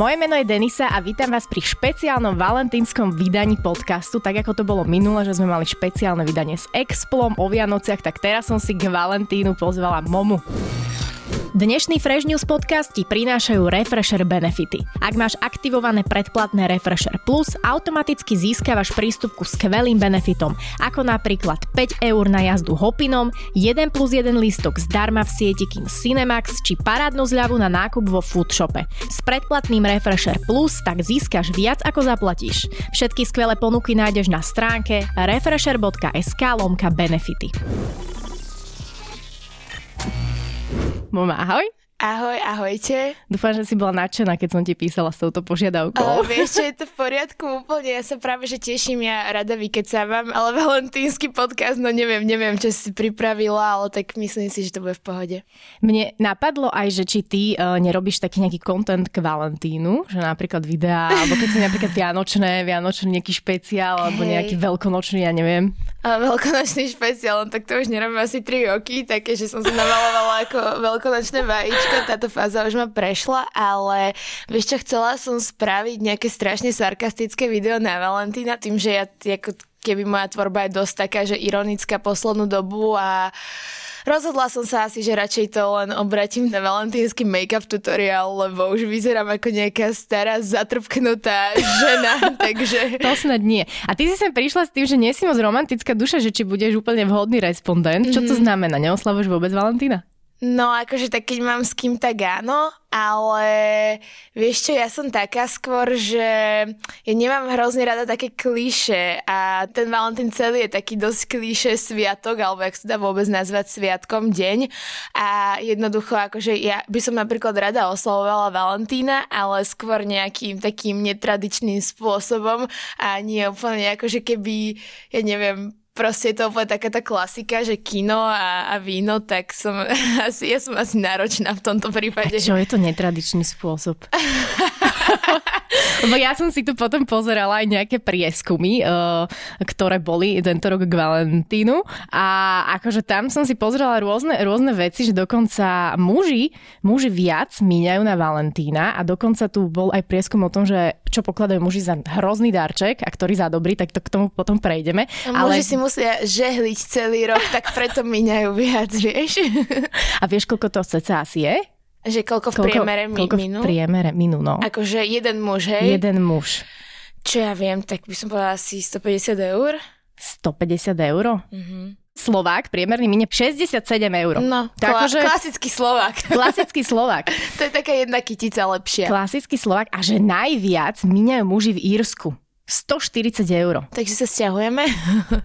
Moje meno je Denisa a vítam vás pri špeciálnom valentínskom vydaní podcastu, tak ako to bolo minule, že sme mali špeciálne vydanie s Explom o Vianociach, tak teraz som si k Valentínu pozvala Momu. Dnešný Fresh News podcast ti prinášajú Refresher benefity. Ak máš aktivované predplatné Refresher Plus, automaticky získavaš prístup ku skvelým benefitom, ako napríklad 5 eur na jazdu hopinom, 1 plus 1 lístok zdarma v sieti King Cinemax či parádnu zľavu na nákup vo Foodshope. S predplatným Refresher Plus tak získaš viac ako zaplatíš. Všetky skvelé ponuky nájdeš na stránke refresher.sk lomka benefity. Mama, ahoj. Ahoj, ahojte. Dúfam, že si bola nadšená, keď som ti písala s touto požiadavkou. Ale vieš, čo je to v poriadku úplne. Ja sa práve, že teším, ja rada vykecávam, ale valentínsky podcast, no neviem, neviem, čo si pripravila, ale tak myslím si, že to bude v pohode. Mne napadlo aj, že či ty uh, nerobíš taký nejaký content k Valentínu, že napríklad videá, alebo keď si napríklad vianočné, vianočný nejaký špeciál, alebo nejaký veľkonočný, ja neviem. A veľkonočný špeciál, no tak to už nerobím asi 3 roky, také, že som sa namalovala ako veľkonočné vajíčko. Táto fáza už ma prešla, ale vieš čo, chcela som spraviť nejaké strašne sarkastické video na Valentína, tým, že ja ako keby moja tvorba je dosť taká, že ironická poslednú dobu a Rozhodla som sa asi, že radšej to len obratím na valentínsky make-up tutoriál, lebo už vyzerám ako nejaká stará zatrpknutá žena, takže... To snad nie. A ty si sem prišla s tým, že nie si moc romantická duša, že či budeš úplne vhodný respondent. Čo to mhm. znamená? Neoslavuješ vôbec Valentína? No akože tak keď mám s kým, tak áno, ale vieš čo, ja som taká skôr, že ja nemám hrozne rada také klíše a ten Valentín celý je taký dosť klíše sviatok, alebo jak sa dá vôbec nazvať sviatkom deň. A jednoducho akože ja by som napríklad rada oslavovala Valentína, ale skôr nejakým takým netradičným spôsobom a nie úplne akože keby, ja neviem, proste je to úplne taká tá klasika, že kino a, a víno, tak som asi, ja som asi náročná v tomto prípade. A čo je to netradičný spôsob? Lebo ja som si tu potom pozerala aj nejaké prieskumy, uh, ktoré boli tento rok k Valentínu a akože tam som si pozerala rôzne, rôzne veci, že dokonca muži, muži viac míňajú na Valentína a dokonca tu bol aj prieskum o tom, že čo pokladajú muži za hrozný darček a ktorý za dobrý, tak to k tomu potom prejdeme. A ale... Muži si musia žehliť celý rok, tak preto míňajú viac, vieš. A vieš, koľko to cca asi je? Že koľko v koľko, priemere mi, koľko minú? v priemere minú, no. Akože jeden muž, hej? Jeden muž. Čo ja viem, tak by som povedala asi 150 eur. 150 eur? Mm-hmm. Slovák priemerný minie 67 eur. No, tak, kla- že... klasický Slovák. Klasický Slovák. to je taká jedna kytica lepšia. Klasický Slovák a že najviac míňajú muži v Írsku. 140 eur. Takže sa stiahujeme.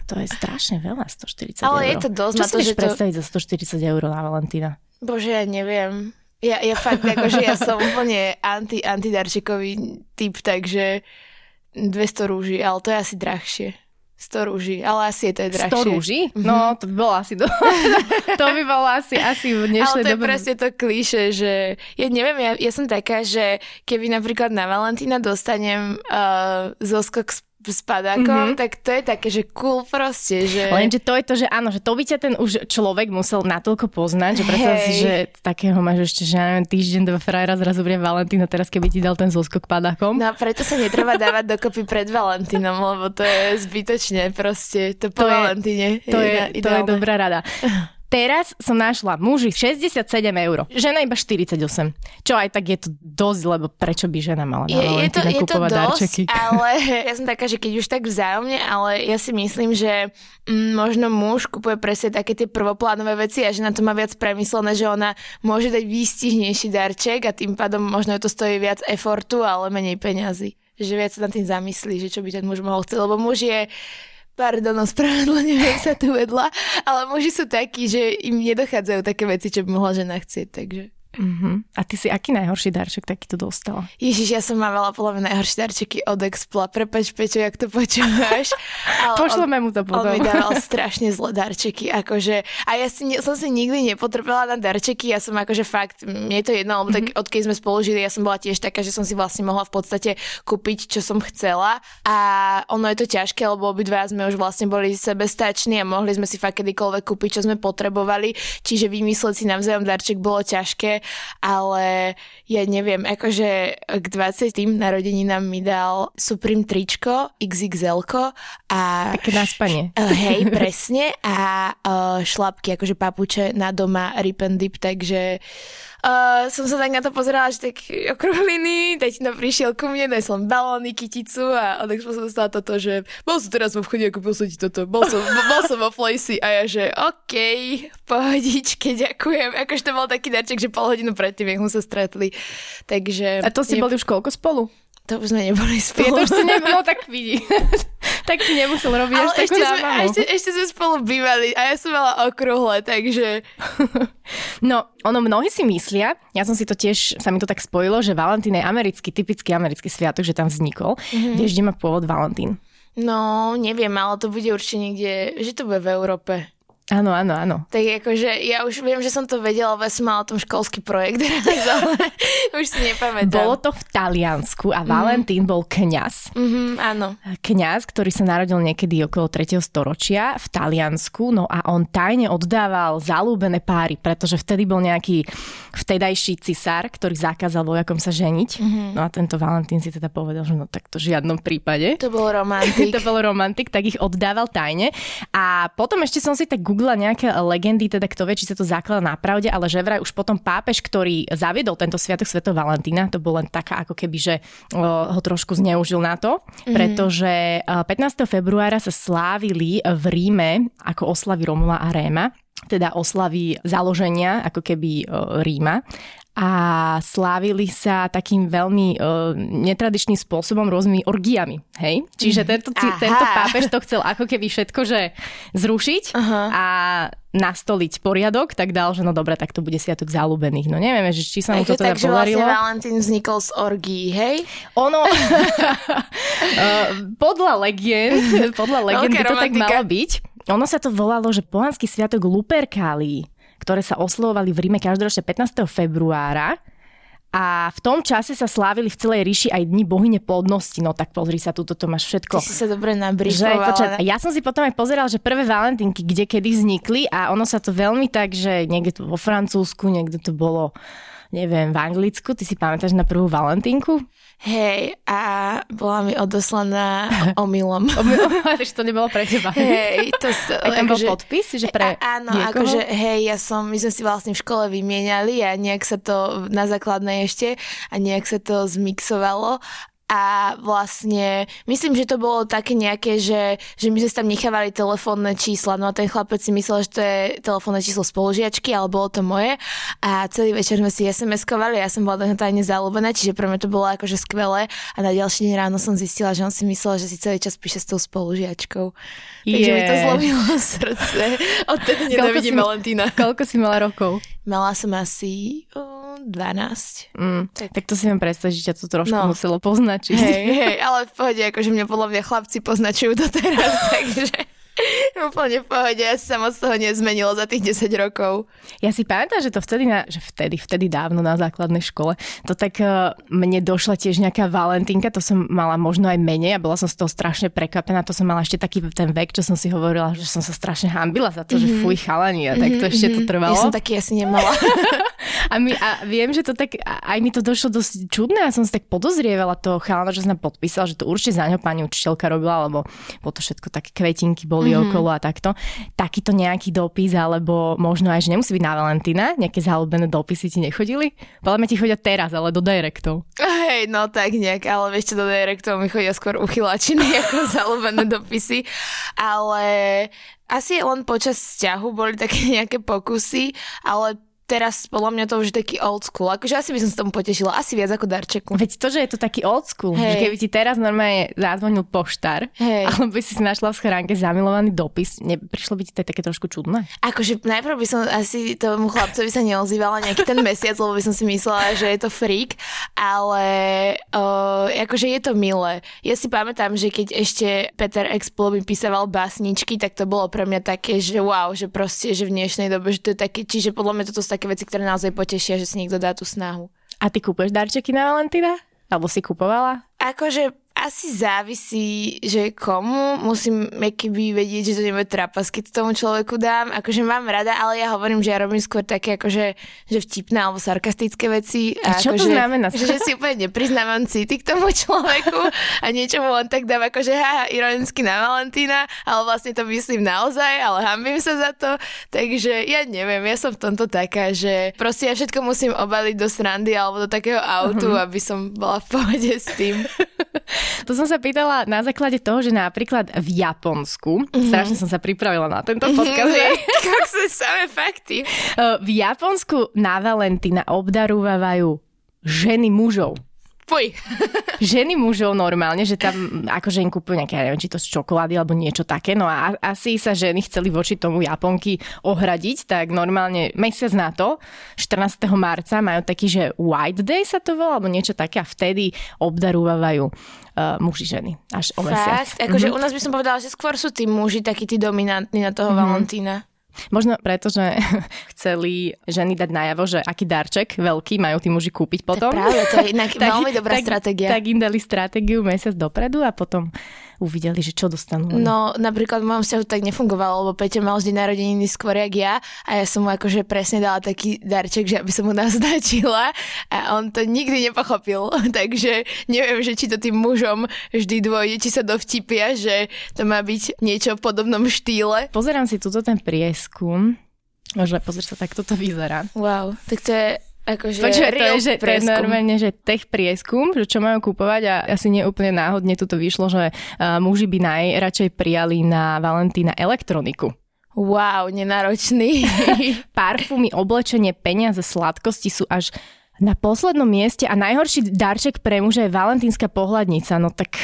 to je strašne veľa, 140 Ale eur. Ale je to dosť Čo na to, že to... predstaviť za 140 eur na Valentína? Bože, ja neviem. Ja, ja fakt, akože ja som úplne anti, antidarčekový typ, takže 200 rúží, ale to je asi drahšie. 100 rúží, ale asi je to je drahšie. 100 rúží? Mm-hmm. No, to by bolo asi do... to by bolo asi, asi v dnešnej Ale to dobe... je presne to klíše, že ja neviem, ja, ja som taká, že keby napríklad na Valentína dostanem uh, zoskok z s padákom, mm-hmm. tak to je také, že cool proste, že... Lenže to je to, že áno, že to by ťa ten už človek musel natoľko poznať, že predstav si, že takého máš ešte, že neviem, týždeň, dva frajera, zrazu bude Valentín a teraz keby ti dal ten zoskok padákom. No a preto sa netreba dávať dokopy pred Valentínom, lebo to je zbytočne proste, to po to Valentíne. Je, to je, je, to je dobrá rada. Teraz som našla muži 67 eur, žena iba 48. Čo aj tak je to dosť, lebo prečo by žena mala na je, je to, je to dosť, darčeky? ale ja som taká, že keď už tak vzájomne, ale ja si myslím, že mm, možno muž kupuje presne také tie prvoplánové veci a žena to má viac premyslené, že ona môže dať výstihnejší darček a tým pádom možno to stojí viac efortu, ale menej peňazí. Že viac sa nad tým zamyslí, že čo by ten muž mohol chcieť, lebo muž je Pardon, ospravedlňujem sa tu vedľa, ale muži sú takí, že im nedochádzajú také veci, čo by mohla žena chcieť, takže... Uh-huh. A ty si aký najhorší darček takýto dostala? Ježiš, ja som mávala podľa mňa najhoršie darčeky od Expla. Prepač, Pečo, jak to počúvaš. Pošleme mu to potom. On mi dával strašne zlé darčeky. Akože, a ja si, som si nikdy nepotrebovala na darčeky. Ja som akože fakt, mne je to jedno, lebo tak mhm. odkedy sme spolu žili, ja som bola tiež taká, že som si vlastne mohla v podstate kúpiť, čo som chcela. A ono je to ťažké, lebo obidva sme už vlastne boli sebestační a mohli sme si fakt kedykoľvek kúpiť, čo sme potrebovali. Čiže vymysleť si navzájom darček bolo ťažké ale ja neviem, akože k 20. narodeninám mi dal Supreme tričko, XXL a... Také na spanie. Hej, presne a uh, šlapky, akože papuče na doma rip and dip, takže Uh, som sa tak na to pozerala, že tak okruhliny, teď no prišiel ku mne, daj som balóny, kyticu a odak som sa dostala toto, že bol som teraz vo vchode kúpil som ti toto, bol som, bol som vo Flacey a ja, že OK, pohodičke, ďakujem. Akože to bol taký darček, že pol hodinu predtým, jak sme sa stretli. Takže... A to ste ne... boli už koľko spolu? To už sme neboli spolu. Je to už si nebolo, no tak vidí. tak si nemusel robiť Ale až ešte sme, ešte, ešte sme spolu bývali a ja som mala okrúhle, takže... no, ono mnohí si myslia, ja som si to tiež, sa mi to tak spojilo, že Valentín je americký, typický americký sviatok, že tam vznikol. Mm-hmm. Vieš, kde má pôvod Valentín? No, neviem, ale to bude určite niekde, že to bude v Európe. Áno, áno, áno. Tak akože ja už viem, že som to vedela, lebo som mala o tom školský projekt ale už si nepamätám. Bolo to v Taliansku a Valentín mm. bol kňaz. Mm-hmm, áno. Kňaz, ktorý sa narodil niekedy okolo 3. storočia v Taliansku, no a on tajne oddával zalúbené páry, pretože vtedy bol nejaký vtedajší cisár, ktorý zakázal vojakom sa ženiť. Mm-hmm. No a tento Valentín si teda povedal, že no tak to v žiadnom prípade. To bol romantik. to bol romantik, tak ich oddával tajne. A potom ešte som si tak googlila nejaké legendy, teda kto vie, či sa to zaklada na pravde, ale že vraj už potom pápež, ktorý zaviedol tento sviatok Sveto Valentína, to bol len taká ako keby, že ho trošku zneužil na to, mm-hmm. pretože 15. februára sa slávili v Ríme ako oslavy Romula a Réma teda oslavy založenia ako keby Ríma a slávili sa takým veľmi uh, netradičným spôsobom rôznymi orgiami. Hej? Čiže mhm. tento, tento pápež to chcel ako keby všetko že zrušiť Aha. a nastoliť poriadok, tak dal, že no dobre, tak to bude sviatok zalúbených. No nevieme, že či sa mu to teda tak, podarilo. Takže vlastne Valentín vznikol z orgií, hej? Ono, uh, podľa legend, podľa legend okay, by to romantika. tak malo byť. Ono sa to volalo, že pohanský sviatok Luperkálii ktoré sa oslovovali v Ríme každoročne 15. februára. A v tom čase sa slávili v celej ríši aj dni bohyne plodnosti. No tak pozri sa, tu to máš všetko. Ty si sa dobre nabrifovala. Ja som si potom aj pozeral, že prvé valentínky kde kedy vznikli a ono sa to veľmi tak, že niekde to vo Francúzsku, niekde to bolo neviem, v Anglicku. Ty si pamätáš na prvú valentínku? Hej, a bola mi odoslaná omylom. že to nebolo pre teba. Hej, to... Aj tam bol že, podpis, že pre a, Áno, niekoho? akože, hej, ja som, my sme si vlastne v škole vymieniali a nejak sa to na základnej ešte a nejak sa to zmixovalo a vlastne myslím, že to bolo také nejaké, že, že my sme tam nechávali telefónne čísla, no a ten chlapec si myslel, že to je telefónne číslo spolužiačky, ale bolo to moje a celý večer sme si SMS-kovali, ja som bola tajne zalúbená, čiže pre mňa to bolo akože skvelé a na ďalší deň ráno som zistila, že on si myslel, že si celý čas píše s tou spolužiačkou. Yeah. Takže mi to zlomilo srdce. Odtedy nenávidím Valentína. Koľko si mala rokov? Mala som asi 12. Mm, tak. tak to si viem predstaviť, že ťa to trošku no. muselo poznačiť. Hej, hej, ale v pohode, akože mňa podľa mňa chlapci poznačujú doteraz, takže... Úplne v pohode, ja sa moc toho nezmenilo za tých 10 rokov. Ja si pamätám, že to vtedy, na, že vtedy, vtedy dávno na základnej škole, to tak uh, mne došla tiež nejaká valentínka, to som mala možno aj menej a bola som z toho strašne prekvapená, to som mala ešte taký ten vek, čo som si hovorila, že som sa strašne hambila za to, mm-hmm. že mhm. fuj chalani a tak to mm-hmm. ešte to mhm. trvalo. Ja som taký asi nemala. a, my, a viem, že to tak, aj mi to došlo dosť čudné, a som si tak podozrievala toho chalana, že som podpísala, že to určite za ňo pani učiteľka robila, lebo po to všetko také kvetinky boli mm-hmm. okolo a takto. Takýto nejaký dopis, alebo možno aj, že nemusí byť na Valentína, nejaké záľubené dopisy ti nechodili? Podľa mňa ti chodia teraz, ale do directov. Hej, no tak nejak, ale vieš čo, do directov mi chodia skôr uchylačiny ako záľubené dopisy. Ale asi len počas vzťahu boli také nejaké pokusy, ale teraz podľa mňa to už taký old school. Akože asi by som sa tomu potešila. Asi viac ako darčeku. Veď to, že je to taký old school. Hey. Že keby ti teraz normálne zazvonil poštár, hey. alebo by si našla v schránke zamilovaný dopis, neprišlo by ti to také trošku čudné? Akože najprv by som asi tomu chlapcovi sa neozývala nejaký ten mesiac, lebo by som si myslela, že je to freak, ale uh, akože je to milé. Ja si pamätám, že keď ešte Peter Explo mi písaval básničky, tak to bolo pre mňa také, že wow, že proste, že v dnešnej dobe, že to je také, čiže podľa mňa toto také veci, ktoré naozaj potešia, že si niekto dá tú snahu. A ty kúpeš darčeky na Valentína? Alebo si kupovala? Akože asi závisí, že komu. Musím keby vedieť, že to nebude trapas, keď tomu človeku dám. Akože mám rada, ale ja hovorím, že ja robím skôr také akože že vtipné alebo sarkastické veci. A, a čo ako, to znamená? Že, že si úplne nepriznávam city k tomu človeku a niečo mu len tak dám akože haha, ironicky na Valentína, ale vlastne to myslím naozaj, ale hambím sa za to. Takže ja neviem, ja som v tomto taká, že proste ja všetko musím obaliť do srandy alebo do takého autu, uh-huh. aby som bola v pohode s tým. To som sa pýtala na základe toho, že napríklad v Japonsku, mm-hmm. strašne som sa pripravila na tento podcast. Mm-hmm. Kak sú samé fakty. V Japonsku na Valentína obdarúvajú ženy mužov. Fuj. Ženy mužov normálne, že tam akože im kúpujú nejaké, neviem, či to z čokolády alebo niečo také, no a asi sa ženy chceli voči tomu Japonky ohradiť, tak normálne mesiac na to, 14. marca majú taký, že White Day sa to volá, alebo niečo také a vtedy obdarúvajú uh, muži ženy až o mesiac. Fakt? Akože mm-hmm. u nás by som povedala, že skôr sú tí muži takí tí dominantní na toho mm-hmm. Valentína. Možno preto, že chceli ženy dať najavo, že aký darček veľký majú tí muži kúpiť potom. To je pravda, to je inak tak, veľmi dobrá tak, stratégia. Tak im dali stratégiu mesiac dopredu a potom uvideli, že čo dostanú. No napríklad v mojom vzťahu tak nefungovalo, lebo Peťo mal vždy narodeniny skôr jak ja a ja som mu akože presne dala taký darček, že aby som mu naznačila a on to nikdy nepochopil. Takže neviem, že či to tým mužom vždy dôjde, či sa dovtipia, že to má byť niečo v podobnom štýle. Pozerám si tuto ten prieskum. Možno pozri sa, tak toto vyzerá. Wow, tak to je Akože Počuva, to je, že to je normálne, že tech prieskum, že čo majú kúpovať a asi nie úplne náhodne tuto vyšlo, že uh, muži by najradšej prijali na Valentína elektroniku. Wow, nenáročný. Parfumy, oblečenie, peniaze, sladkosti sú až na poslednom mieste a najhorší darček pre muža je valentínska pohľadnica. No tak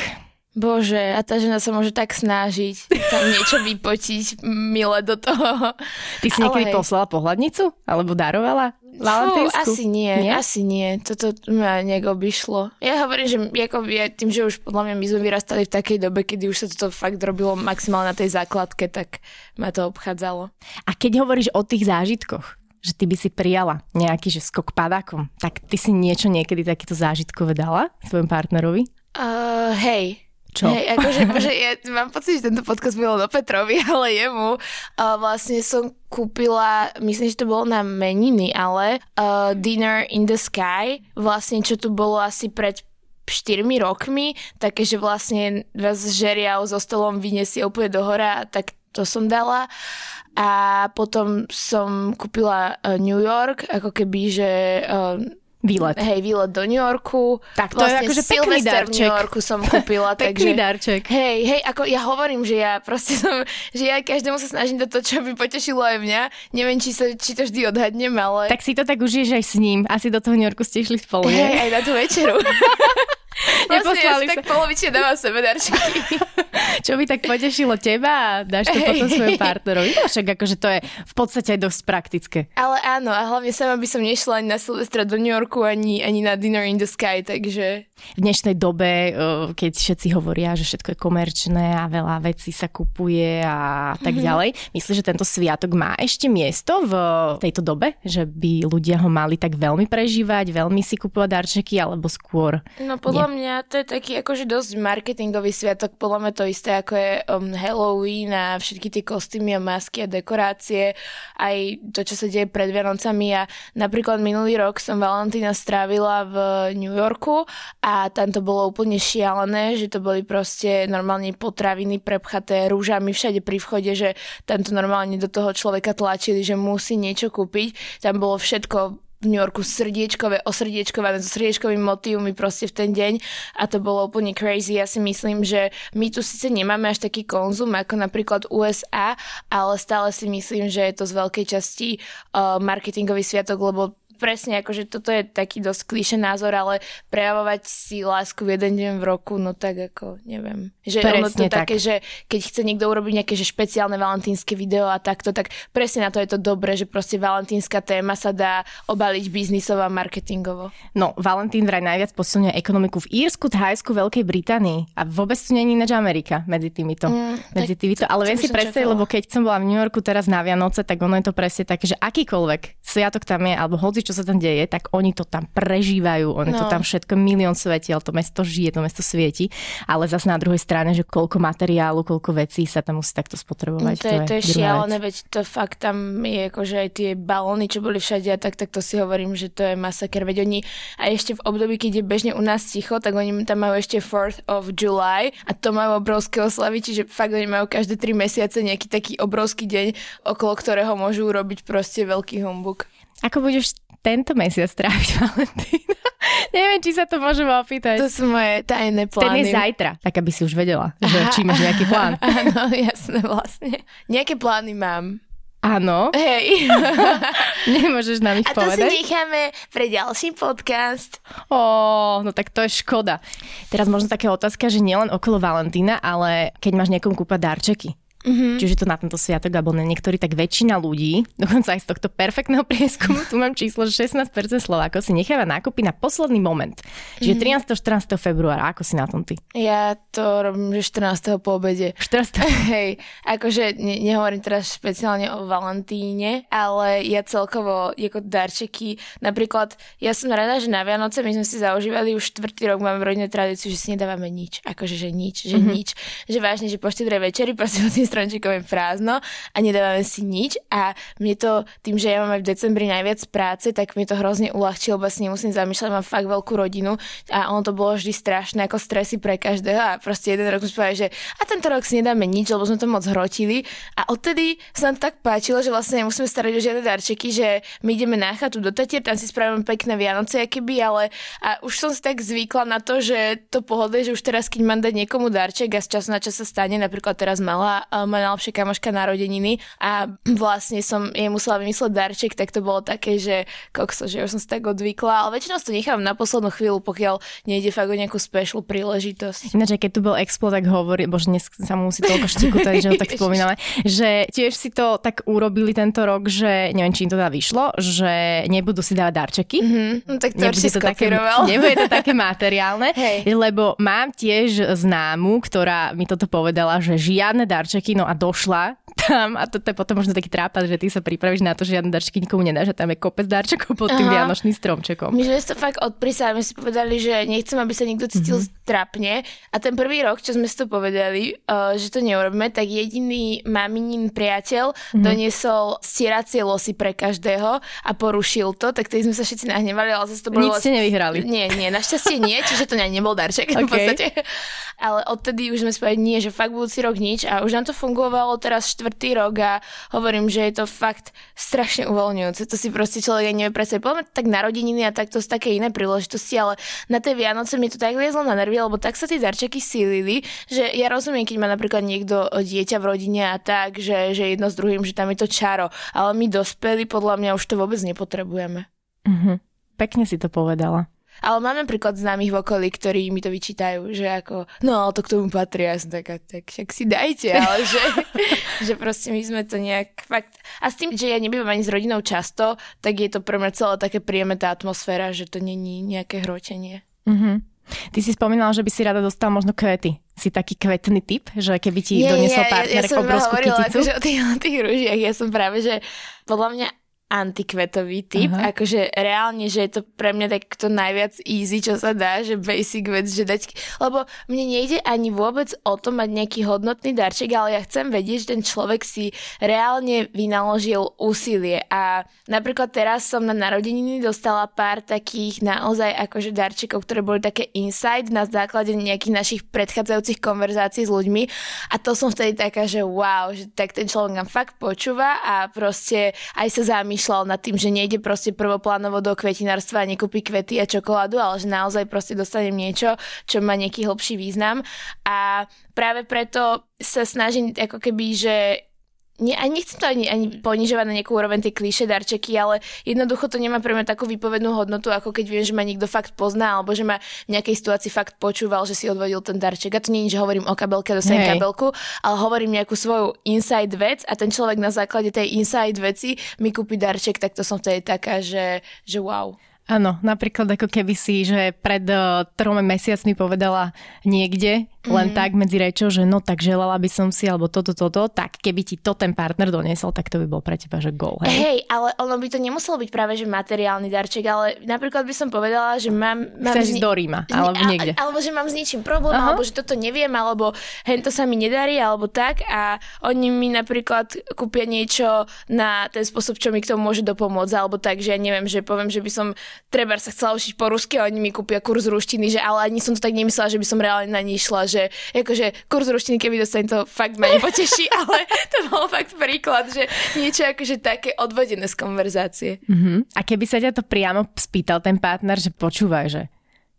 Bože, a tá žena sa môže tak snažiť tam niečo vypotiť milé do toho. Ty si niekedy hej. poslala pohľadnicu? Alebo darovala? Fú, asi nie, nie, asi nie. Toto ma nejak obišlo. Ja hovorím, že ako ja, tým, že už podľa mňa my sme vyrastali v takej dobe, kedy už sa toto fakt robilo maximálne na tej základke, tak ma to obchádzalo. A keď hovoríš o tých zážitkoch, že ty by si prijala nejaký že skok padákom, tak ty si niečo niekedy takéto zážitkové dala svojom partnerovi? Uh, hej, čo? Hej, akože, akože ja mám pocit, že tento podcast bol do Petrovi, ale jemu uh, vlastne som kúpila, myslím, že to bolo na meniny, ale uh, Dinner in the Sky, vlastne čo tu bolo asi pred 4 rokmi, také, že vlastne vás žeriav so stolom vyniesie úplne do hora, tak to som dala. A potom som kúpila uh, New York, ako keby, že uh, Výlet. Hej, výlet do New Yorku. Tak to vlastne je akože pekný darček. v New Yorku som kúpila. pekný takže, darček. Hej, hej, ako ja hovorím, že ja proste som, že ja každému sa snažím do toho, čo by potešilo aj mňa. Neviem, či, sa, či to vždy odhadnem, ale... Tak si to tak užiješ aj s ním. Asi do toho New Yorku ste išli spolu, Hej, aj na tú večeru. Vlastne ja si tak polovične dávam sebe darčeky. Čo by tak potešilo teba a dáš to potom svojom partnerovi. No však akože to je v podstate aj dosť praktické. Ale áno, a hlavne sama by som nešla ani na Silvestra do New Yorku, ani, ani na Dinner in the Sky, takže... V dnešnej dobe, keď všetci hovoria, že všetko je komerčné a veľa vecí sa kupuje a tak mm-hmm. ďalej, myslíš, že tento sviatok má ešte miesto v tejto dobe? Že by ľudia ho mali tak veľmi prežívať, veľmi si kupovať darčeky, alebo skôr No podľa nie? mňa to je taký akože dosť marketingový sviatok, podľa mňa to isté ako je um, Halloween a všetky tie kostýmy a masky a dekorácie, aj to, čo sa deje pred Vianocami a napríklad minulý rok som Valentína strávila v New Yorku a tam to bolo úplne šialené, že to boli proste normálne potraviny prepchaté rúžami všade pri vchode, že tam to normálne do toho človeka tlačili, že musí niečo kúpiť. Tam bolo všetko v New Yorku srdiečkové, osrdiečkované so srdiečkovými motívmi proste v ten deň a to bolo úplne crazy. Ja si myslím, že my tu síce nemáme až taký konzum ako napríklad USA, ale stále si myslím, že je to z veľkej časti uh, marketingový sviatok, lebo presne, akože toto je taký dosť klíše názor, ale prejavovať si lásku v jeden deň v roku, no tak ako, neviem. Že presne ono to tak. také, že keď chce niekto urobiť nejaké že špeciálne valentínske video a takto, tak presne na to je to dobré, že proste valentínska téma sa dá obaliť biznisovo a marketingovo. No, Valentín vraj najviac posilňuje ekonomiku v Írsku, Thajsku, Veľkej Británii a vôbec tu není ináč Amerika medzi týmito. Mm, medzi týmito. Ale viem si predstaviť, lebo keď som bola v New Yorku teraz na Vianoce, tak ono je to presne také, že akýkoľvek sviatok tam je, alebo hoci čo čo sa tam deje, tak oni to tam prežívajú, oni no. to tam všetko, milión svetiel, to mesto žije, to mesto svieti, ale zase na druhej strane, že koľko materiálu, koľko vecí sa tam musí takto spotrebovať. To, to je, to je šialené, veď to fakt tam je akože aj tie balóny, čo boli všade a tak, tak to si hovorím, že to je masaker, veď oni a ešte v období, keď je bežne u nás ticho, tak oni tam majú ešte 4th of July a to majú obrovské oslavy, čiže fakt oni majú každé 3 mesiace nejaký taký obrovský deň, okolo ktorého môžu urobiť proste veľký humbuk. Ako budeš tento mesiac stráviť Valentína? Neviem, či sa to môžem opýtať. To sú moje tajné plány. Ten je zajtra, tak aby si už vedela, že Aha. či máš nejaký plán. Áno, jasné vlastne. Nejaké plány mám. Áno. Hej. Nemôžeš nám ich A to povedať? si necháme pre ďalší podcast. Ó, no tak to je škoda. Teraz možno taká otázka, že nielen okolo Valentína, ale keď máš niekomu kúpať darčeky. Mm-hmm. Čiže to na tento sviatok, alebo na niektorí, tak väčšina ľudí, dokonca aj z tohto perfektného prieskumu, tu mám číslo, že 16% Slovákov si necháva nákupy na posledný moment. Čiže mm-hmm. 13. 14. februára, ako si na tom ty? Ja to robím, že 14. po obede. 14. Hej, akože ne, nehovorím teraz špeciálne o Valentíne, ale ja celkovo ako darčeky, napríklad ja som rada, že na Vianoce my sme si zaužívali už štvrtý rok, máme v rodine tradíciu, že si nedávame nič, akože že nič, že mm-hmm. nič, že vážne, že po štedrej večeri proste stromčekom je prázdno a nedávame si nič a mne to, tým, že ja mám aj v decembri najviac práce, tak mi to hrozne uľahčilo, lebo si nemusím zamýšľať, mám fakt veľkú rodinu a ono to bolo vždy strašné ako stresy pre každého a proste jeden rok sme povedali, že a tento rok si nedáme nič, lebo sme to moc hrotili a odtedy sa nám tak páčilo, že vlastne nemusíme starať o žiadne darčeky, že my ideme na chatu do Tatier, tam si spravíme pekné Vianoce, keby, ale a už som si tak zvykla na to, že to pohodlie, že už teraz, keď mám dať niekomu darček a z času na čas sa stane, napríklad teraz malá moja najlepšia kamoška narodeniny a vlastne som jej musela vymysleť darček, tak to bolo také, že kokso, že už som si tak odvykla, ale väčšinou to nechám na poslednú chvíľu, pokiaľ nejde fakt o nejakú special príležitosť. Ináč, keď tu bol Expo, tak hovorí, bože, dnes sa mu musí toľko štikutať, že ho tak spomíname, že tiež si to tak urobili tento rok, že neviem, či im to teda vyšlo, že nebudú si dávať darčeky. Mm-hmm. No, tak to nebude to, také, nebude to také materiálne, hey. lebo mám tiež známu, ktorá mi toto povedala, že žiadne darčeky kino a došla tam a to, to je potom možno taký trápad, že ty sa pripravíš na to, že žiadne darčeky nikomu nedáš a tam je kopec darčekov pod tým Aha. vianočným stromčekom. My sme to fakt odprísali, my si povedali, že nechcem, aby sa nikto cítil mm-hmm. trapne a ten prvý rok, čo sme si to povedali, uh, že to neurobíme, tak jediný maminin priateľ mm-hmm. doniesol stieracie losy pre každého a porušil to, tak tedy sme sa všetci nahnevali, ale zase to bolo... Nic ste nevyhrali. Nie, nie, našťastie nie, čiže to nebol darček okay. v podstate. Ale odtedy už sme spovedali, nie, že fakt budúci rok nič a už nám to fungovalo teraz štvrtý rok a hovorím, že je to fakt strašne uvoľňujúce. To si proste človek aj nevie predstaviť. Poďme tak narodeniny a tak to sú také iné príležitosti, ale na tej Vianoce mi to tak liezlo na nervy, lebo tak sa tie darčeky sílili, že ja rozumiem, keď má napríklad niekto dieťa v rodine a tak, že, že jedno s druhým, že tam je to čaro. Ale my dospeli, podľa mňa už to vôbec nepotrebujeme. Mm-hmm. Pekne si to povedala. Ale mám napríklad známych v okolí, ktorí mi to vyčítajú, že ako, no to k tomu patrí, ja som taká, tak však si dajte, ale že, že proste my sme to nejak fakt... A s tým, že ja nebývam ani s rodinou často, tak je to pre mňa celé také príjemné tá atmosféra, že to není nejaké hrotenie. Mm-hmm. Ty si spomínala, že by si rada dostala možno kvety. Si taký kvetný typ, že keby ti nie, doniesol partner ja, ja obrovskú hovorila, kyticu? Akože o tých, o tých rúžiach, ja som práve, že podľa mňa antikvetový typ, Aha. akože reálne, že je to pre mňa tak to najviac easy, čo sa dá, že basic vec, že dať, lebo mne nejde ani vôbec o to mať nejaký hodnotný darček, ale ja chcem vedieť, že ten človek si reálne vynaložil úsilie. A napríklad teraz som na narodeniny dostala pár takých naozaj akože darčekov, ktoré boli také inside na základe nejakých našich predchádzajúcich konverzácií s ľuďmi. A to som vtedy taká, že wow, že tak ten človek nám fakt počúva a proste aj sa zamýšľa rozmýšľal nad tým, že nejde proste prvoplánovo do kvetinárstva a nekúpi kvety a čokoládu, ale že naozaj proste dostanem niečo, čo má nejaký hlbší význam. A práve preto sa snažím ako keby, že nie, ani nechcem to ani, ani ponižovať na nejakú úroveň tie klíše darčeky, ale jednoducho to nemá pre mňa takú výpovednú hodnotu, ako keď viem, že ma niekto fakt pozná, alebo že ma v nejakej situácii fakt počúval, že si odvodil ten darček. A to nie je, že hovorím o kabelke, dostanem kabelku, ale hovorím nejakú svoju inside vec a ten človek na základe tej inside veci mi kúpi darček, tak to som vtedy taká, že, že wow. Áno, napríklad ako keby si, že pred uh, tromi mesiacmi povedala niekde, len mm. tak medzi rečou, že no tak želala by som si, alebo toto, toto, tak keby ti to ten partner doniesol, tak to by bol pre teba, že gol. Hej? hej, ale ono by to nemuselo byť práve, že materiálny darček, ale napríklad by som povedala, že mám... mám Chceš zni- do Ríma, alebo niekde. A, alebo že mám s niečím problém, uh-huh. alebo že toto neviem, alebo hento sa mi nedarí, alebo tak a oni mi napríklad kúpia niečo na ten spôsob, čo mi k tomu môže dopomôcť, alebo tak, že ja neviem, že poviem, že by som treba sa chcela učiť po rusky a oni mi kúpia kurz ruštiny, že ale ani som to tak nemyslela, že by som reálne na ní šla, že akože kurz ruštiny, keby dostane to fakt ma nepoteší, ale to bol fakt príklad, že niečo akože také odvodené z konverzácie. Uh-huh. A keby sa ťa to priamo spýtal ten partner, že počúvaj, že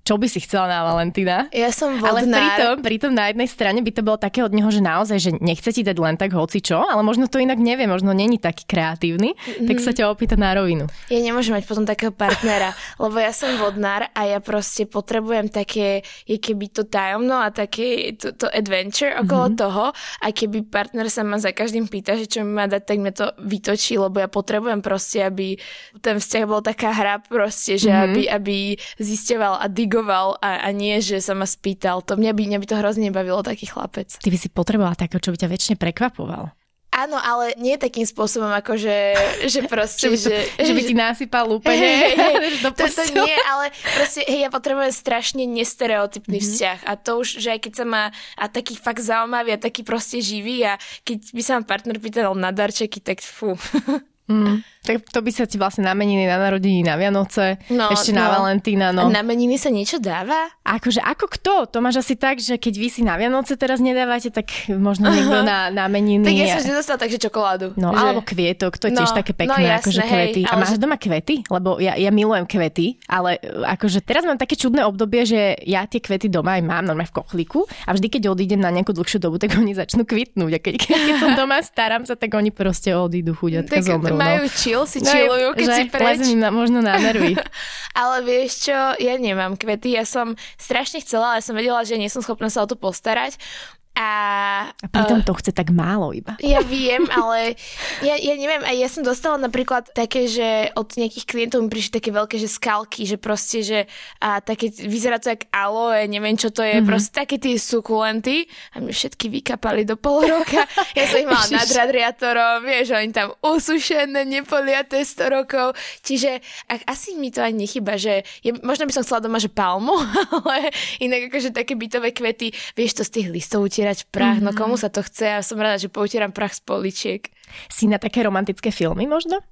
čo by si chcela na Valentína. Ja som vodnár. Ale pritom, pritom na jednej strane by to bolo také od neho, že naozaj, že nechce ti dať len tak hoci čo, ale možno to inak nevie, možno není taký kreatívny, mm-hmm. tak sa ťa opýta na rovinu. Ja nemôžem mať potom takého partnera, lebo ja som vodnár a ja proste potrebujem také, je keby to tajomno a také to, to adventure okolo mm-hmm. toho a keby partner sa ma za každým pýta, že čo mi má dať, tak mi to vytočí, lebo ja potrebujem proste, aby ten vzťah bol taká hra proste, že mm-hmm. aby, aby zisteval a dig reagoval a, a nie, že sa ma spýtal. To mňa by, mňa by to hrozne nebavilo, taký chlapec. Ty by si potrebovala takého, čo by ťa väčšine prekvapoval. Áno, ale nie takým spôsobom, ako že, že proste, že, že, že by ti násypal úplne hey, hey, to, to nie, ale proste, hej, ja potrebujem strašne nestereotypný mm-hmm. vzťah a to už, že aj keď sa má a taký fakt zaujímavý a taký proste živý a keď by sa ma partner pýtal na darčeky, tak fú. Mm. Tak to by sa ti vlastne na meniny, na narodení, na Vianoce, no, ešte no. na Valentína, no. Na meniny sa niečo dáva? Akože ako kto? To máš asi tak, že keď vy si na Vianoce teraz nedávate, tak možno niekto na, na meniny. Tak ja som vždy dostala takže čokoládu. No, že... alebo kvietok, to je no, tiež také no, pekné, no, jasné, akože kvety. Hej, A máš že... doma kvety? Lebo ja, ja milujem kvety, ale e, akože teraz mám také čudné obdobie, že ja tie kvety doma aj mám normálne v kochlíku a vždy, keď odídem na nejakú dlhšiu dobu, tak oni začnú kvitnúť. A keď, keď som doma, starám sa, tak oni proste odídu chuďatka Majú no chill, si chillujú, keď že si preč. na, možno na nervy. ale vieš čo, ja nemám kvety, ja som strašne chcela, ale som vedela, že nie som schopná sa o to postarať. A, a pritom uh, to chce tak málo iba. Ja viem, ale ja, ja neviem, aj ja som dostala napríklad také, že od nejakých klientov mi prišli také veľké, že skalky, že proste, že a také, vyzerá to jak aloe, neviem čo to je, mm-hmm. proste také tie sukulenty a mi všetky vykapali do pol roka. Ja som ich mala nad radiátorom, vieš, oni tam usušené, nepoliaté 100 rokov, čiže ak, asi mi to ani nechyba, že je, možno by som chcela doma, že palmu, ale inak akože také bytové kvety, vieš to z tých listov poutierať prach, mm-hmm. no mhm. komu sa to chce? Ja som rada, že poutieram prach z poličiek. Si na také romantické filmy možno?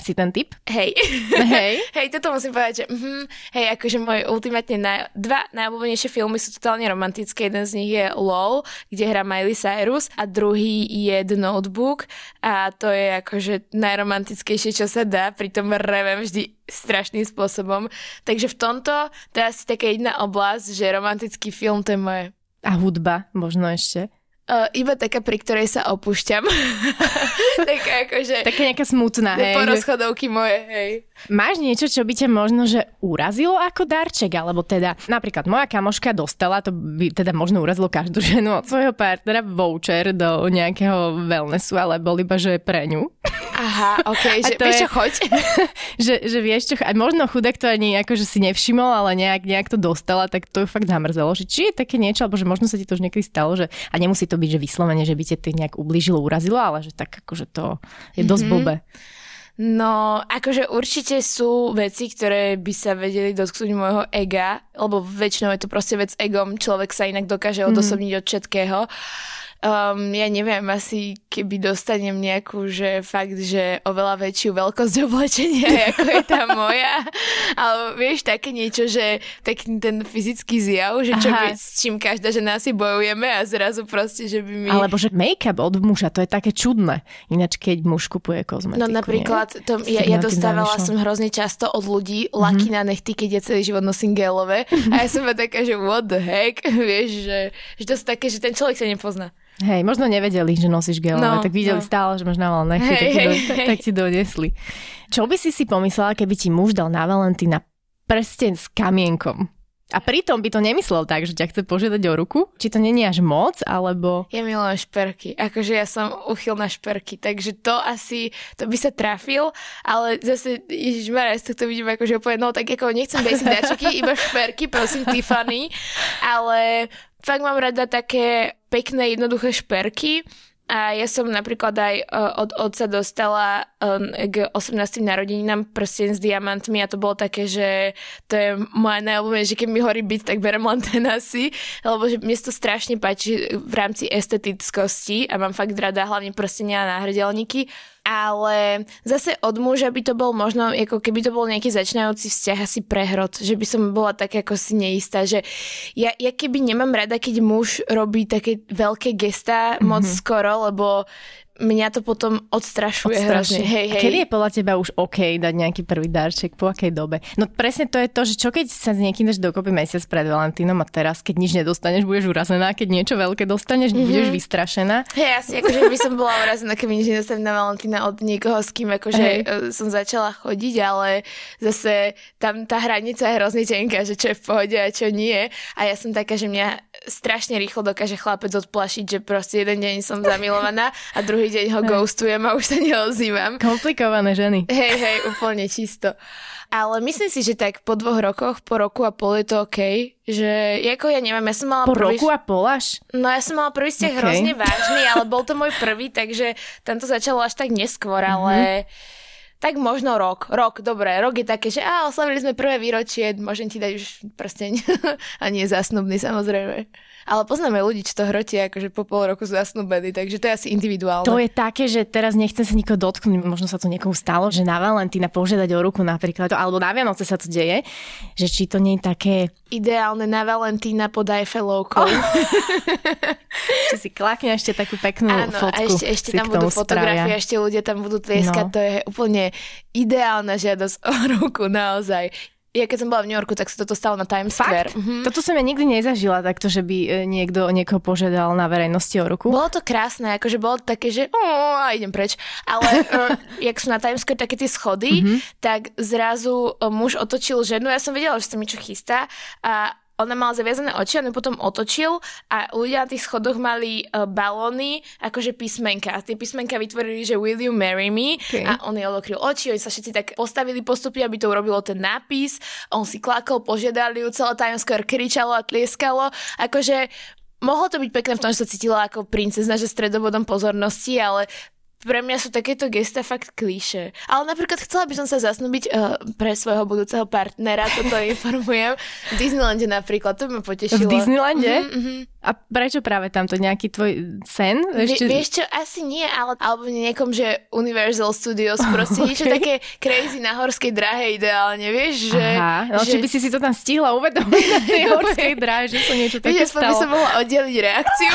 Si ten typ? Hej. Hej. Hej, toto musím povedať, že mm, hej, akože moje ultimátne naj, dva najobľúbenejšie filmy sú totálne romantické. Jeden z nich je LOL, kde hrá Miley Cyrus a druhý je The Notebook a to je akože najromantickejšie, čo sa dá, pritom revem vždy strašným spôsobom. Takže v tomto to je asi taká jedna oblasť, že romantický film to je moje a hudba možno ešte. Uh, iba taká, pri ktorej sa opúšťam. taká akože... Taká nejaká smutná, hej. Porozchodovky moje, hej. Máš niečo, čo by ťa možno, že urazilo ako darček? Alebo teda, napríklad moja kamoška dostala, to by teda možno urazilo každú ženu od svojho partnera voucher do nejakého wellnessu, ale bol iba, že pre ňu. Aha, ok, že vieš čo, choď. že, že vieš čo, aj možno chudák to ani akože si nevšimol, ale nejak, nejak to dostala, tak to ju fakt zamrzelo. Že či je také niečo, alebo že možno sa ti to už niekedy stalo, že a nemusí to byť, že vyslovene, že by ti to nejak ublížilo, urazilo, ale že tak akože to je dosť mm-hmm. blbé. No, akože určite sú veci, ktoré by sa vedeli dotknúť môjho ega, lebo väčšinou je to proste vec egom, človek sa inak dokáže mhm. odosobniť mm. od všetkého. Um, ja neviem, asi keby dostanem nejakú, že fakt, že oveľa väčšiu veľkosť oblečenia, ako je tá moja. Ale vieš, také niečo, že taký ten fyzický zjav, že čo by, s čím každá žena si bojujeme a zrazu proste, že by mi... Alebo že make-up od muža, to je také čudné. Ináč, keď muž kupuje kozmetiku. No napríklad, to, ja, ja dostávala som hrozne často od ľudí mm-hmm. laky na nechty, keď ja celý život nosím gelové. A ja som taká, že what the heck, vieš, že, že to sú také, že ten človek sa nepozná. Hej, možno nevedeli, že nosíš gel, no, tak videli no. stále, že máš na valné hey, tak, hey, do, hey. tak ti donesli. Čo by si si pomyslela, keby ti muž dal na Valentína prsten s kamienkom? A pritom by to nemyslel tak, že ťa chce požiadať o ruku? Či to není až moc, alebo... Ja milujem šperky. Akože ja som uchyl na šperky, takže to asi, to by sa trafil, ale zase, ježišmarja, ja to vidím akože úplne, no tak ako nechcem basic dačeky, iba šperky, prosím, Tiffany, ale fakt mám rada také pekné, jednoduché šperky a ja som napríklad aj uh, od otca dostala um, k 18. narodeninám prsten s diamantmi a to bolo také, že to je moja najobľúbenejšia, keď mi horí byť, tak berem len ten asi, lebo že mne to strašne páči v rámci estetickosti a mám fakt rada hlavne prstenia a náhrdelníky ale zase od muža by to bol možno, ako keby to bol nejaký začínajúci vzťah asi prehrod, že by som bola tak ako si neistá, že ja, ja keby nemám rada, keď muž robí také veľké gestá mm-hmm. moc skoro, lebo mňa to potom odstrašuje hrozne. Hej, hej. A kedy je podľa teba už OK dať nejaký prvý darček? Po akej dobe? No presne to je to, že čo keď sa s niekým dáš dokopy mesiac pred Valentínom a teraz, keď nič nedostaneš, budeš urazená, keď niečo veľké dostaneš, mm-hmm. budeš vystrašená. Hej, asi akože by som bola urazená, keby nič nedostanem na Valentína od niekoho, s kým akože hey. E, som začala chodiť, ale zase tam tá hranica je hrozne tenká, že čo je v pohode a čo nie. A ja som taká, že mňa strašne rýchlo dokáže chlapec odplašiť, že proste jeden deň som zamilovaná a druhý deň ho ghostujem a už sa neozývam. Komplikované ženy. Hej, hej, úplne čisto. Ale myslím si, že tak po dvoch rokoch, po roku a pol je to OK, že ako ja neviem, ja som mala po prvý... roku a pol až? No ja som mala prvý vzťah okay. hrozne vážny, ale bol to môj prvý, takže tam to začalo až tak neskôr, mm-hmm. ale tak možno rok. Rok, dobre, rok je také, že á, oslavili sme prvé výročie, môžem ti dať už prsteň a nie zasnubný samozrejme. Ale poznáme ľudí, čo to hrotia, akože po pol roku zasnúbení, takže to je asi individuálne. To je také, že teraz nechcem sa nikoho dotknúť, možno sa to niekomu stalo, že na Valentína požiadať o ruku napríklad, alebo na Vianoce sa to deje, že či to nie je také... Ideálne na Valentína pod Eiffelovkou. Oh. či si klakne ešte takú peknú Áno, fotku. a ešte, ešte tam budú fotografie, ešte ľudia tam budú tlieskať, no. to je úplne ideálna žiadosť o ruku, naozaj ja keď som bola v New Yorku, tak sa toto stalo na Times Square. Mm-hmm. Toto som ja nikdy nezažila takto, že by e, niekto niekoho požiadal na verejnosti o ruku. Bolo to krásne, akože bolo také, že a idem preč. Ale uh, jak sú na Times Square také tie schody, mm-hmm. tak zrazu uh, muž otočil ženu, ja som vedela, že sa mi čo chystá a ona mala zaviazané oči, on ju potom otočil a ľudia na tých schodoch mali uh, balóny, akože písmenka. A tie písmenka vytvorili, že Will you marry me? Okay. A on jej odokryl oči, oni sa všetci tak postavili postupne, aby to urobilo ten nápis. On si klakol, požiadali ju, celé Square kričalo a tlieskalo. Akože mohlo to byť pekné v tom, že sa cítila ako princezna, že stredobodom pozornosti, ale pre mňa sú takéto gesta fakt klíše. Ale napríklad chcela by som sa zasnúbiť uh, pre svojho budúceho partnera, toto informujem. V Disneylande napríklad, to by ma potešilo. V Disneylande? Mm-hmm. A prečo práve tamto? Nejaký tvoj sen? Ešte... Vie, vieš čo, asi nie, ale alebo v niekom, že Universal Studios, proste okay. niečo také crazy na horskej drahe ideálne, vieš? Že, Aha, no že... či by si si to tam stihla uvedomiť na tej horskej drahe, že sa niečo také stalo. by som mohla oddeliť reakciu.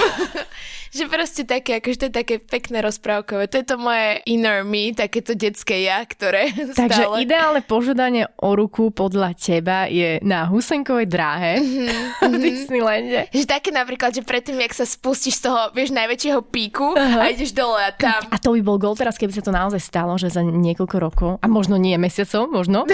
Že proste také, akože to je také pekné rozprávkové. To je to moje inner me, takéto detské ja, ktoré Takže stále... ideálne požiadanie o ruku podľa teba je na Husenkovej dráhe mm-hmm. v Disneylande. Že také napríklad, že predtým, jak sa spustíš z toho, vieš, najväčšieho píku uh-huh. a ideš dole a tam. A to by bol gol teraz, keby sa to naozaj stalo, že za niekoľko rokov, a možno nie mesiacov, možno,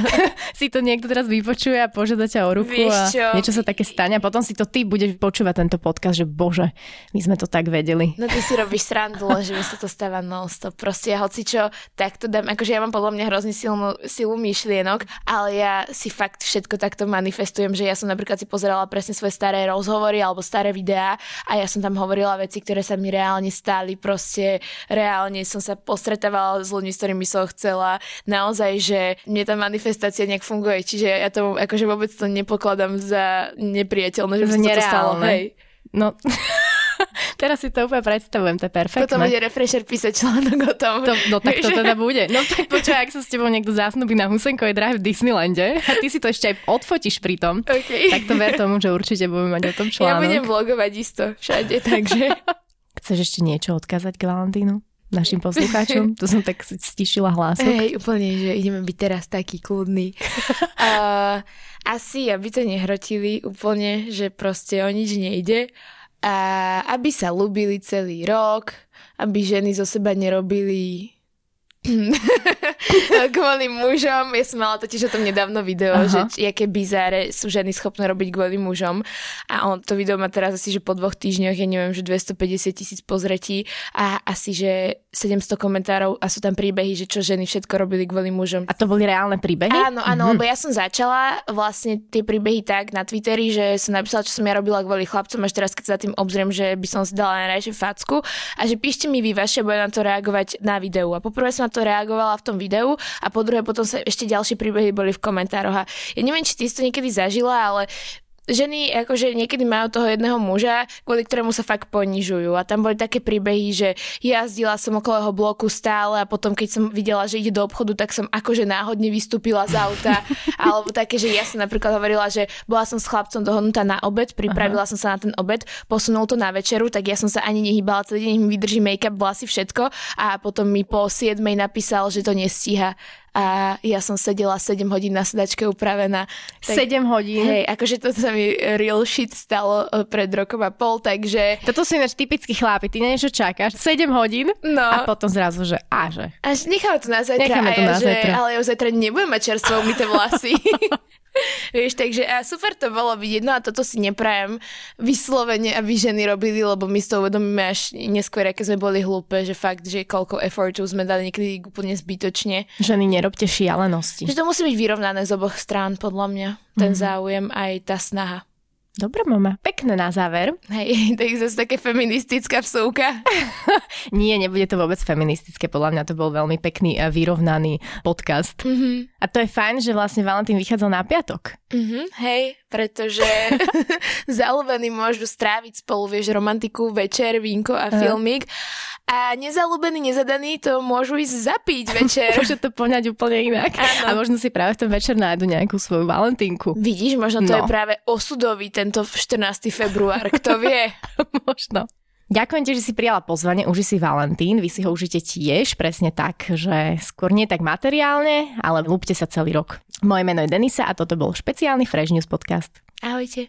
si to niekto teraz vypočuje a požiada ťa o ruku a niečo sa také stane a potom si to ty budeš počúvať tento podcast, že bože, my sme to tak vedeli. No ty si robíš srandu, že mi sa to stáva non-stop. Proste ja hoci čo, tak to dám, akože ja mám podľa mňa hrozne silnú silu myšlienok, ale ja si fakt všetko takto manifestujem, že ja som napríklad si pozerala presne svoje staré rozhovory alebo staré videá a ja som tam hovorila veci, ktoré sa mi reálne stáli, proste reálne som sa postretávala s ľuďmi, s ktorými som chcela. Naozaj, že mne tá manifestácia nejak funguje, čiže ja to akože vôbec to nepokladám za nepriateľné, že by sa to stalo. Hej. No, Teraz si to úplne predstavujem, to je perfektné. Potom bude refresher písať článok o tom. To, no tak to teda bude. No tak počuj, ak sa s tebou niekto zásnubí na Husenkovej dráhe v Disneylande a ty si to ešte aj odfotíš pri tom, okay. tak to ver tomu, že určite budeme mať o tom článok. Ja budem vlogovať isto všade, takže... Chceš ešte niečo odkázať k Valentínu? našim poslucháčom. To som tak stišila hlasok. Hej, úplne, že ideme byť teraz taký kľudný. uh, asi, aby to nehrotili úplne, že proste o nič nejde a aby sa ľúbili celý rok, aby ženy zo seba nerobili kvôli mužom. Ja som mala totiž o tom nedávno video, Aha. že či, aké bizáre sú ženy schopné robiť kvôli mužom. A on, to video má teraz asi, že po dvoch týždňoch, ja neviem, že 250 tisíc pozretí a asi, že 700 komentárov a sú tam príbehy, že čo ženy všetko robili kvôli mužom. A to boli reálne príbehy? Áno, áno, mm-hmm. lebo ja som začala vlastne tie príbehy tak na Twitteri, že som napísala, čo som ja robila kvôli chlapcom, až teraz keď sa tým obzriem, že by som si dala najradšej facku a že píšte mi vy vaše, budem na to reagovať na videu. A poprvé som na to reagovala v tom videu a po druhé potom sa ešte ďalšie príbehy boli v komentároch. A ja neviem, či ty si to niekedy zažila, ale ženy akože niekedy majú toho jedného muža, kvôli ktorému sa fakt ponižujú. A tam boli také príbehy, že jazdila som okolo jeho bloku stále a potom keď som videla, že ide do obchodu, tak som akože náhodne vystúpila z auta. Alebo také, že ja som napríklad hovorila, že bola som s chlapcom dohodnutá na obed, pripravila Aha. som sa na ten obed, posunul to na večeru, tak ja som sa ani nehybala celý deň, mi vydrží make-up, vlasy, všetko a potom mi po 7 napísal, že to nestíha a ja som sedela 7 hodín na sedačke upravená. Tak, 7 hodín? Hej, akože to sa mi real shit stalo e, pred rokom a pol, takže... Toto sú ináč typický chlápi, ty niečo čakáš, 7 hodín no. a potom zrazu, že a že... Až necháme to na zajtra, necháme to na ja, zajtra. Že, ale ja zajtra nebudem mať čerstvo umyté vlasy. Vieš, takže a super to bolo vidieť, no a toto si neprajem vyslovene, aby ženy robili, lebo my si to uvedomíme až neskôr, aké sme boli hlúpe, že fakt, že koľko effortu sme dali niekedy úplne zbytočne. Ženy, nerobte šialenosti. Že to musí byť vyrovnané z oboch strán, podľa mňa, ten mm-hmm. záujem aj tá snaha. Dobre, mama. Pekné na záver. Hej, to je zase také feministická vsúka. Nie, nebude to vôbec feministické. Podľa mňa to bol veľmi pekný a vyrovnaný podcast. Mm-hmm. A to je fajn, že vlastne Valentín vychádzal na piatok. Mm-hmm, hej, pretože zalúbení môžu stráviť spolu, vieš, romantiku, večer, vínko a filmík. A nezalúbení, nezadaní to môžu ísť zapiť večer. Môže to poňať úplne inak. Ano. A možno si práve v ten večer nájdu nejakú svoju valentínku. Vidíš, možno to no. je práve osudový tento 14. február, kto vie. možno. Ďakujem ti, že si prijala pozvanie, uži si Valentín, vy si ho užite tiež, presne tak, že skôr nie tak materiálne, ale lúpte sa celý rok. Moje meno je Denisa a toto bol špeciálny Fresh News podcast. Ahojte.